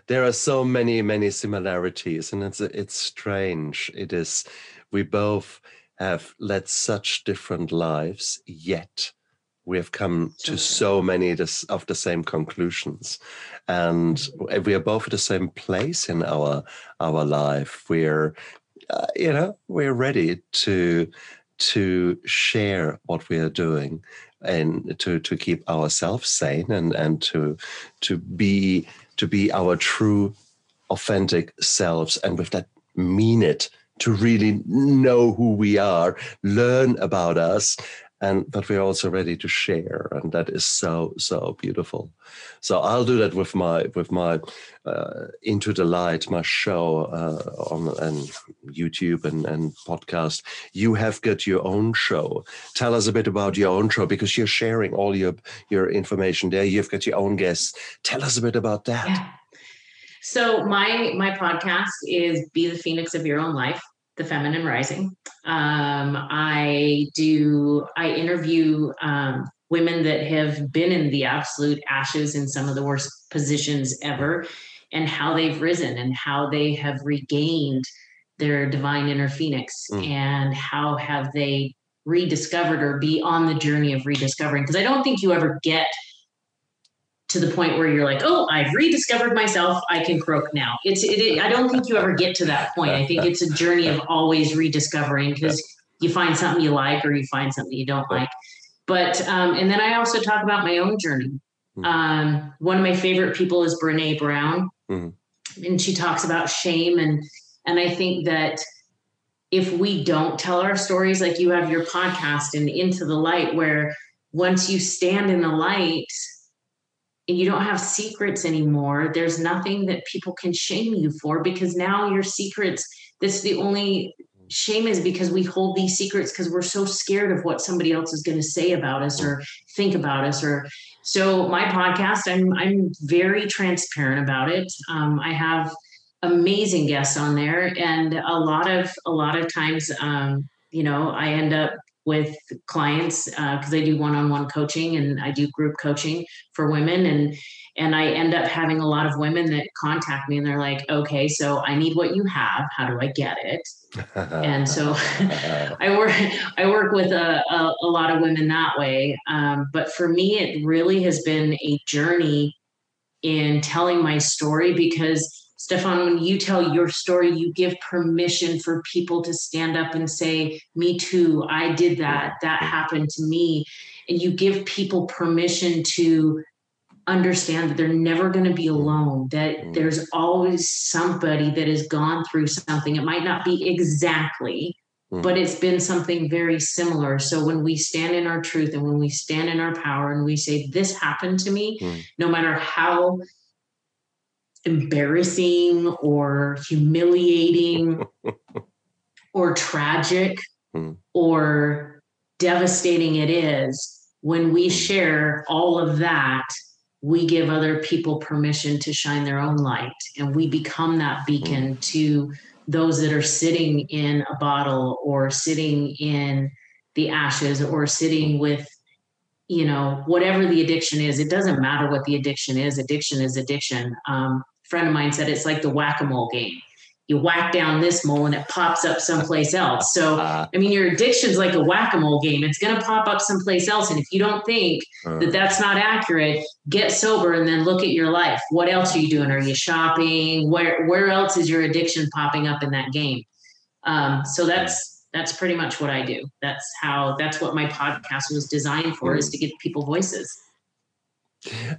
There are so many, many similarities, and it's it's strange. It is. We both have led such different lives, yet we have come to so many of the same conclusions. And mm-hmm. we are both at the same place in our our life. We're uh, you know we're ready to to share what we are doing and to to keep ourselves sane and and to to be to be our true authentic selves. And with that mean it to really know who we are learn about us and but we're also ready to share and that is so so beautiful. So i'll do that with my with my uh, into the light my show uh, on and youtube and, and podcast. You have got your own show. Tell us a bit about your own show because you're sharing all your your information there. You've got your own guests. Tell us a bit about that. Yeah. so my my podcast is be the phoenix of your own life the feminine rising um, i do i interview um, women that have been in the absolute ashes in some of the worst positions ever and how they've risen and how they have regained their divine inner phoenix mm. and how have they rediscovered or be on the journey of rediscovering because i don't think you ever get to the point where you're like, oh, I've rediscovered myself. I can croak now. It's. It, it, I don't think you ever get to that point. I think it's a journey of always rediscovering because you find something you like or you find something you don't like. But um, and then I also talk about my own journey. Mm-hmm. Um, one of my favorite people is Brene Brown, mm-hmm. and she talks about shame and and I think that if we don't tell our stories, like you have your podcast and into the light, where once you stand in the light and you don't have secrets anymore there's nothing that people can shame you for because now your secrets that's the only shame is because we hold these secrets because we're so scared of what somebody else is going to say about us or think about us or so my podcast i'm i'm very transparent about it. Um, i have amazing guests on there and a lot of a lot of times um, you know i end up with clients because uh, I do one-on-one coaching and I do group coaching for women and and I end up having a lot of women that contact me and they're like, okay, so I need what you have. How do I get it? and so I work I work with a, a, a lot of women that way. Um, but for me, it really has been a journey in telling my story because Stefan, when you tell your story, you give permission for people to stand up and say, Me too, I did that, that happened to me. And you give people permission to understand that they're never going to be alone, that mm. there's always somebody that has gone through something. It might not be exactly, mm. but it's been something very similar. So when we stand in our truth and when we stand in our power and we say, This happened to me, mm. no matter how embarrassing or humiliating or tragic hmm. or devastating it is, when we hmm. share all of that, we give other people permission to shine their own light and we become that beacon hmm. to those that are sitting in a bottle or sitting in the ashes or sitting with you know whatever the addiction is it doesn't matter what the addiction is addiction is addiction um, friend of mine said it's like the whack-a-mole game you whack down this mole and it pops up someplace else. So, uh, I mean, your addiction's like a whack a mole game. It's going to pop up someplace else. And if you don't think uh, that that's not accurate, get sober and then look at your life. What else are you doing? Are you shopping? Where Where else is your addiction popping up in that game? Um, so that's that's pretty much what I do. That's how. That's what my podcast was designed for, is to give people voices.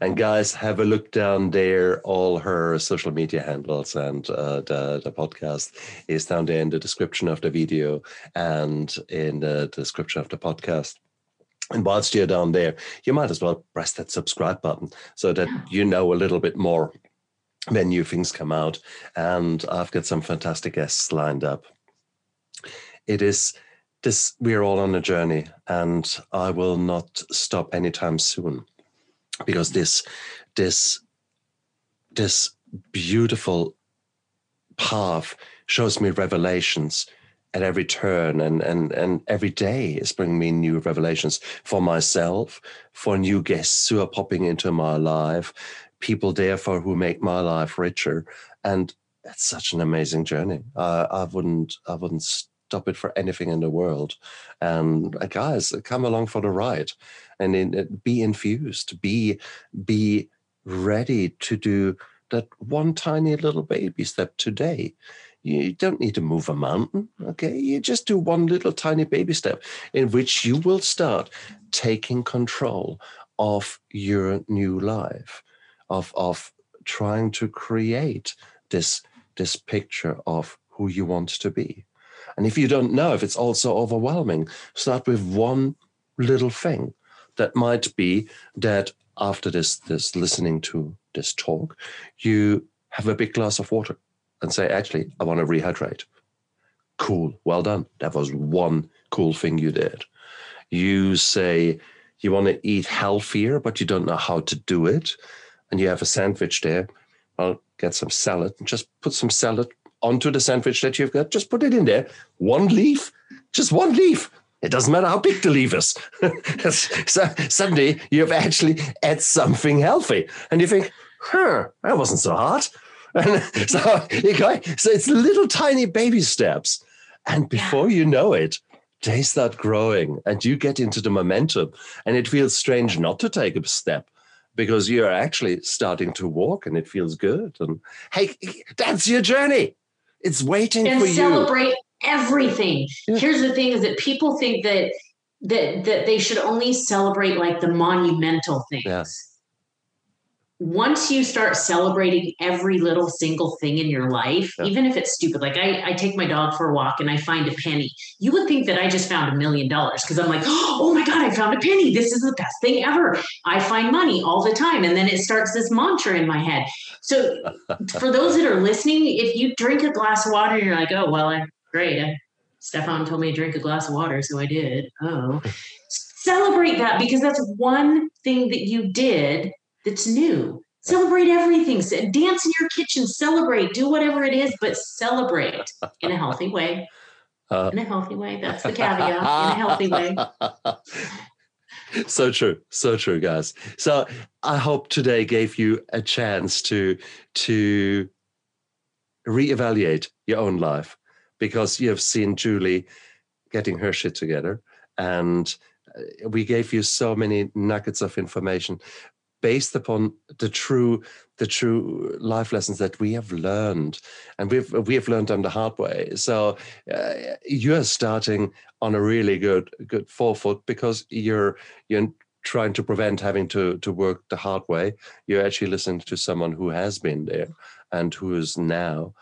And guys, have a look down there. All her social media handles and uh, the, the podcast is down there in the description of the video and in the description of the podcast. And whilst you're down there, you might as well press that subscribe button so that you know a little bit more when new things come out. And I've got some fantastic guests lined up. It is this, we're all on a journey, and I will not stop anytime soon because this this this beautiful path shows me revelations at every turn and and and every day is bringing me new revelations for myself for new guests who are popping into my life people therefore who make my life richer. And it's such an amazing journey. Uh, i wouldn't i wouldn't stop it for anything in the world. And uh, guys, come along for the ride, and in, uh, be infused. Be be ready to do that one tiny little baby step today. You don't need to move a mountain, okay? You just do one little tiny baby step in which you will start taking control of your new life, of, of trying to create this, this picture of who you want to be. And if you don't know if it's also overwhelming, start with one little thing that might be that after this this listening to this talk, you have a big glass of water and say, actually, I want to rehydrate. Cool, well done. That was one cool thing you did. You say you want to eat healthier, but you don't know how to do it. And you have a sandwich there. Well, get some salad and just put some salad onto the sandwich that you've got. Just put it in there. One leaf, just one leaf. It doesn't matter how big the leaf is. so suddenly you've actually ate something healthy. And you think, huh, that wasn't so hard. And so you go, so it's little tiny baby steps. And before yeah. you know it, they start growing and you get into the momentum. And it feels strange not to take a step because you're actually starting to walk and it feels good. And hey, that's your journey. It's waiting and for celebrate you. Everything. Yeah. Here's the thing is that people think that that that they should only celebrate like the monumental things. Yeah once you start celebrating every little single thing in your life, even if it's stupid, like I, I take my dog for a walk and I find a penny, you would think that I just found a million dollars because I'm like, oh my God, I found a penny. This is the best thing ever. I find money all the time. And then it starts this mantra in my head. So for those that are listening, if you drink a glass of water and you're like, oh, well, I'm great. Stefan told me to drink a glass of water. So I did. Oh, celebrate that because that's one thing that you did that's new. Celebrate everything. Dance in your kitchen, celebrate, do whatever it is, but celebrate in a healthy way. Uh, in a healthy way. That's the caveat. In a healthy way. so true so true guys so i hope today gave you a chance to to reevaluate your own life because you have seen julie getting her shit together and uh, we gave you so many nuggets of information based upon the true the true life lessons that we have learned and we've we have learned them the hard way. So uh, you're starting on a really good good forefoot because you're you're trying to prevent having to to work the hard way. You're actually listening to someone who has been there and who is now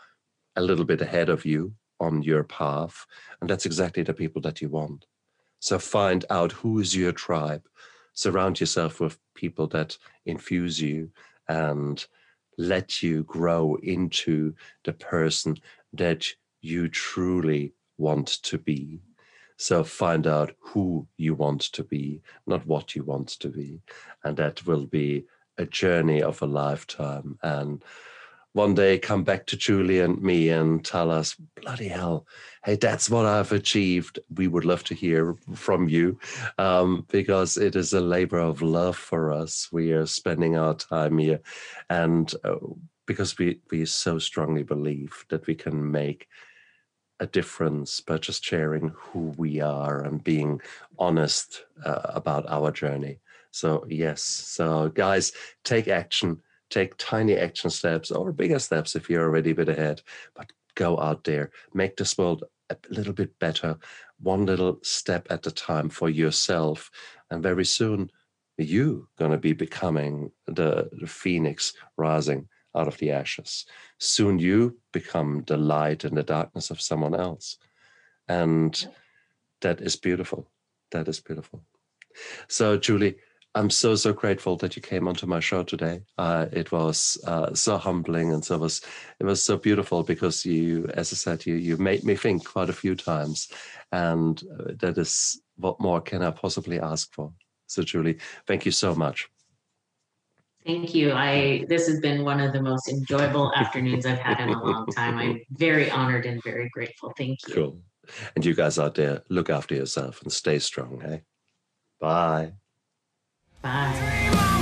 a little bit ahead of you on your path and that's exactly the people that you want so find out who is your tribe surround yourself with people that infuse you and let you grow into the person that you truly want to be. So find out who you want to be, not what you want to be. And that will be a journey of a lifetime. And one day come back to Julie and me and tell us, bloody hell, hey, that's what I've achieved. We would love to hear from you um, because it is a labor of love for us. We are spending our time here and uh, because we, we so strongly believe that we can make a difference by just sharing who we are and being honest uh, about our journey. So, yes. So, guys, take action take tiny action steps or bigger steps if you're already a bit ahead, but go out there, make this world a little bit better, one little step at a time for yourself. And very soon, you going to be becoming the, the phoenix rising out of the ashes. Soon you become the light in the darkness of someone else. And that is beautiful. That is beautiful. So, Julie, I'm so so grateful that you came onto my show today. Uh, it was uh, so humbling and so was it was so beautiful because you, as I said, you you made me think quite a few times, and uh, that is what more can I possibly ask for. So, Julie, thank you so much. Thank you. I this has been one of the most enjoyable afternoons I've had in a long time. I'm very honored and very grateful. Thank you. Cool. And you guys out there, look after yourself and stay strong. Hey, bye. Bye.